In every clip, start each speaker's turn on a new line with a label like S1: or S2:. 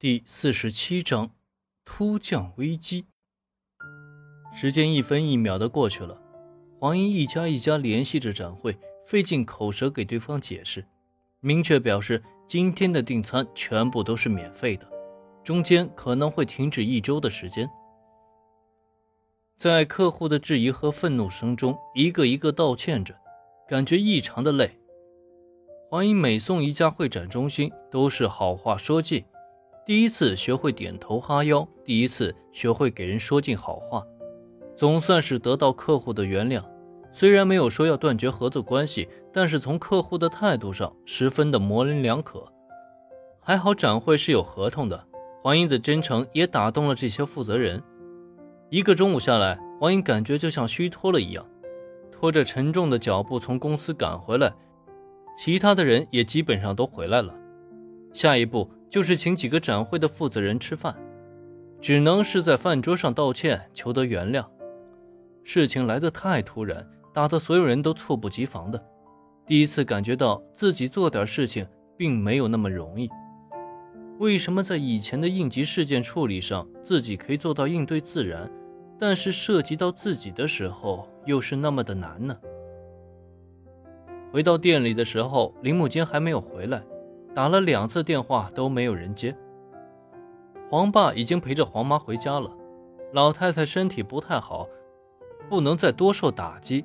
S1: 第四十七章突降危机。时间一分一秒的过去了，黄英一家一家联系着展会，费尽口舌给对方解释，明确表示今天的订餐全部都是免费的，中间可能会停止一周的时间。在客户的质疑和愤怒声中，一个一个道歉着，感觉异常的累。黄英每送一家会展中心，都是好话说尽。第一次学会点头哈腰，第一次学会给人说尽好话，总算是得到客户的原谅。虽然没有说要断绝合作关系，但是从客户的态度上十分的模棱两可。还好展会是有合同的，黄英的真诚也打动了这些负责人。一个中午下来，黄英感觉就像虚脱了一样，拖着沉重的脚步从公司赶回来，其他的人也基本上都回来了。下一步。就是请几个展会的负责人吃饭，只能是在饭桌上道歉，求得原谅。事情来得太突然，打得所有人都猝不及防的。第一次感觉到自己做点事情并没有那么容易。为什么在以前的应急事件处理上自己可以做到应对自然，但是涉及到自己的时候又是那么的难呢？回到店里的时候，林木坚还没有回来。打了两次电话都没有人接。黄爸已经陪着黄妈回家了，老太太身体不太好，不能再多受打击。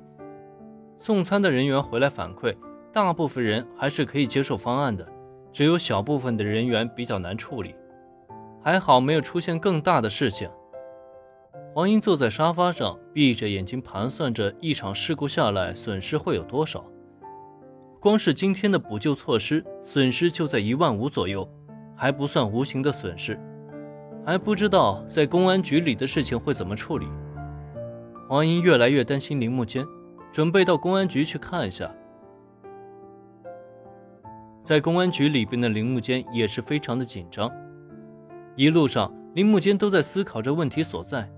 S1: 送餐的人员回来反馈，大部分人还是可以接受方案的，只有小部分的人员比较难处理。还好没有出现更大的事情。黄英坐在沙发上，闭着眼睛盘算着一场事故下来损失会有多少。光是今天的补救措施，损失就在一万五左右，还不算无形的损失，还不知道在公安局里的事情会怎么处理。黄英越来越担心铃木坚，准备到公安局去看一下。在公安局里边的铃木坚也是非常的紧张，一路上铃木坚都在思考着问题所在，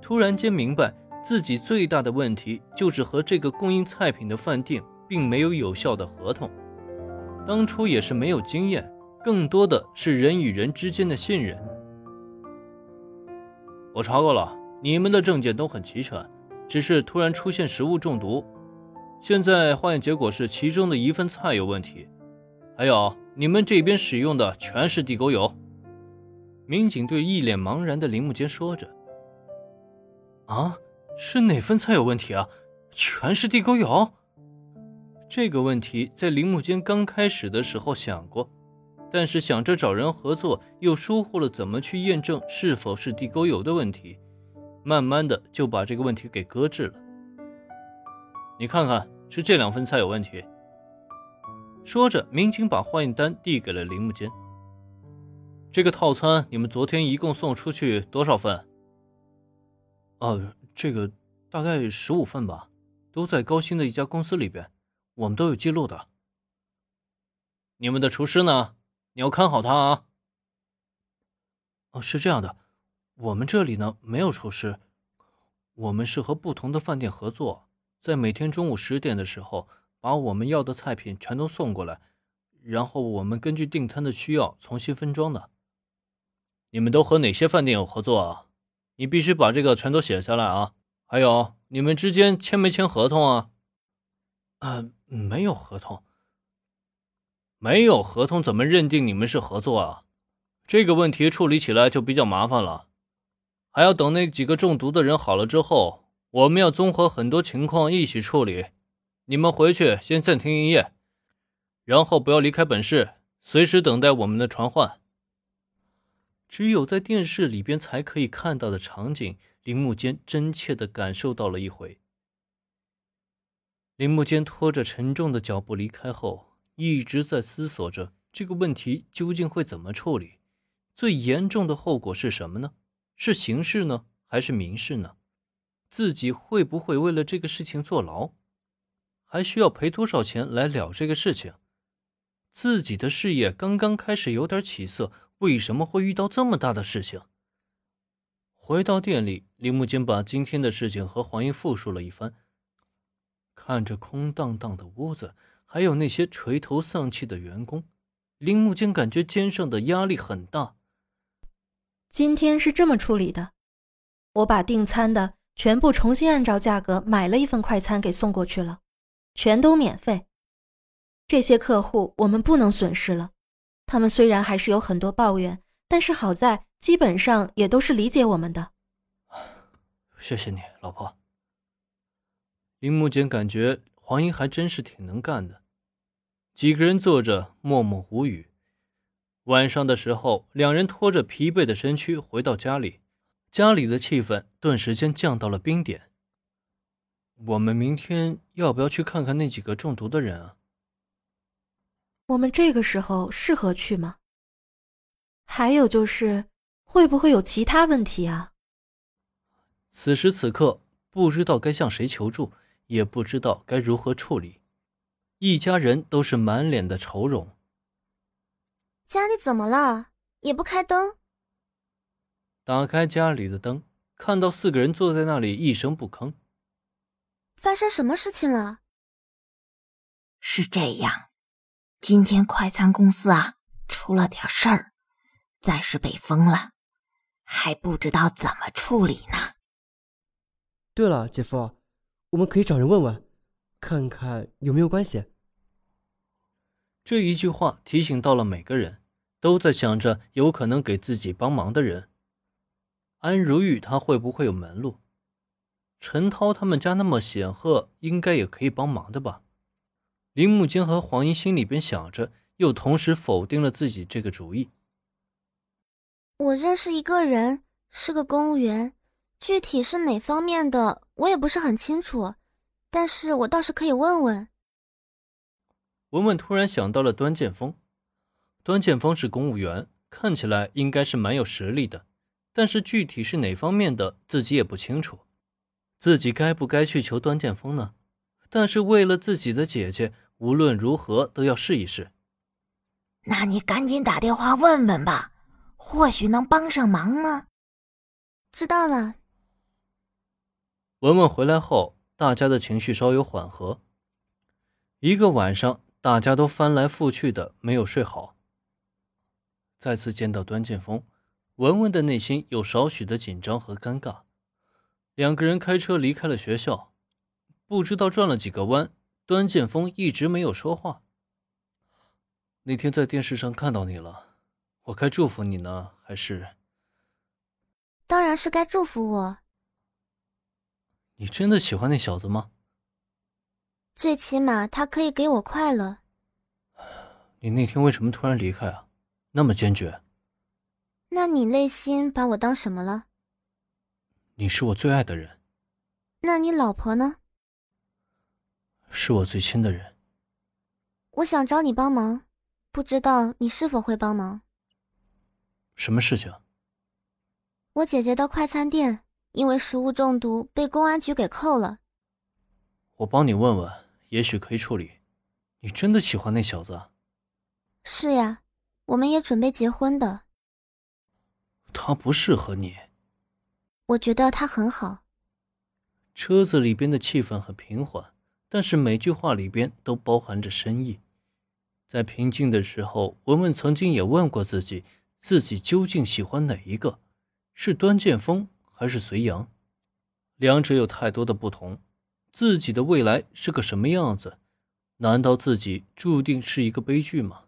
S1: 突然间明白自己最大的问题就是和这个供应菜品的饭店。并没有有效的合同，当初也是没有经验，更多的是人与人之间的信任。我查过了，你们的证件都很齐全，只是突然出现食物中毒，现在化验结果是其中的一份菜有问题，还有你们这边使用的全是地沟油。民警对一脸茫然的林木坚说着：“啊，是哪份菜有问题啊？全是地沟油？”这个问题在林木坚刚开始的时候想过，但是想着找人合作，又疏忽了怎么去验证是否是地沟油的问题，慢慢的就把这个问题给搁置了。你看看，是这两份菜有问题。说着，民警把化验单递给了林木坚。这个套餐你们昨天一共送出去多少份？哦，这个大概十五份吧，都在高新的一家公司里边。我们都有记录的。你们的厨师呢？你要看好他啊。哦，是这样的，我们这里呢没有厨师，我们是和不同的饭店合作，在每天中午十点的时候，把我们要的菜品全都送过来，然后我们根据订餐的需要重新分装的。你们都和哪些饭店有合作啊？你必须把这个全都写下来啊。还有，你们之间签没签合同啊？呃，没有合同，没有合同，怎么认定你们是合作啊？这个问题处理起来就比较麻烦了，还要等那几个中毒的人好了之后，我们要综合很多情况一起处理。你们回去先暂停营业，然后不要离开本市，随时等待我们的传唤。只有在电视里边才可以看到的场景，林木间真切的感受到了一回。林木坚拖着沉重的脚步离开后，一直在思索着这个问题究竟会怎么处理，最严重的后果是什么呢？是刑事呢，还是民事呢？自己会不会为了这个事情坐牢？还需要赔多少钱来了这个事情？自己的事业刚刚开始有点起色，为什么会遇到这么大的事情？回到店里，林木坚把今天的事情和黄英复述了一番。看着空荡荡的屋子，还有那些垂头丧气的员工，林木间感觉肩上的压力很大，
S2: 今天是这么处理的，我把订餐的全部重新按照价格买了一份快餐给送过去了，全都免费。这些客户我们不能损失了，他们虽然还是有很多抱怨，但是好在基本上也都是理解我们的。
S1: 谢谢你，老婆。林木简感觉黄英还真是挺能干的。几个人坐着默默无语。晚上的时候，两人拖着疲惫的身躯回到家里，家里的气氛顿时间降到了冰点。我们明天要不要去看看那几个中毒的人啊？
S2: 我们这个时候适合去吗？还有就是，会不会有其他问题啊？
S1: 此时此刻，不知道该向谁求助，也不知道该如何处理。一家人都是满脸的愁容。
S3: 家里怎么了？也不开灯。
S1: 打开家里的灯，看到四个人坐在那里一声不吭。
S3: 发生什么事情了？
S4: 是这样，今天快餐公司啊出了点事儿，暂时被封了，还不知道怎么处理呢。
S5: 对了，姐夫，我们可以找人问问，看看有没有关系。
S1: 这一句话提醒到了每个人。都在想着有可能给自己帮忙的人。安如玉，他会不会有门路？陈涛他们家那么显赫，应该也可以帮忙的吧？林木间和黄英心里边想着，又同时否定了自己这个主意。
S3: 我认识一个人，是个公务员，具体是哪方面的，我也不是很清楚，但是我倒是可以问问。
S1: 文文突然想到了端剑锋。端剑锋是公务员，看起来应该是蛮有实力的，但是具体是哪方面的，自己也不清楚。自己该不该去求端剑锋呢？但是为了自己的姐姐，无论如何都要试一试。
S4: 那你赶紧打电话问问吧，或许能帮上忙呢。
S3: 知道了。
S1: 文文回来后，大家的情绪稍有缓和。一个晚上，大家都翻来覆去的，没有睡好。再次见到端剑锋，文文的内心有少许的紧张和尴尬。两个人开车离开了学校，不知道转了几个弯，端剑锋一直没有说话。那天在电视上看到你了，我该祝福你呢，还是？
S3: 当然是该祝福我。
S1: 你真的喜欢那小子吗？
S3: 最起码他可以给我快乐。
S1: 你那天为什么突然离开啊？那么坚决，
S3: 那你内心把我当什么了？
S1: 你是我最爱的人。
S3: 那你老婆呢？
S1: 是我最亲的人。
S3: 我想找你帮忙，不知道你是否会帮忙？
S1: 什么事情？
S3: 我姐姐的快餐店因为食物中毒被公安局给扣了。
S1: 我帮你问问，也许可以处理。你真的喜欢那小子？
S3: 是呀。我们也准备结婚的。
S1: 他不适合你。
S3: 我觉得他很好。
S1: 车子里边的气氛很平缓，但是每句话里边都包含着深意。在平静的时候，文文曾经也问过自己，自己究竟喜欢哪一个？是端剑锋还是隋阳？两者有太多的不同。自己的未来是个什么样子？难道自己注定是一个悲剧吗？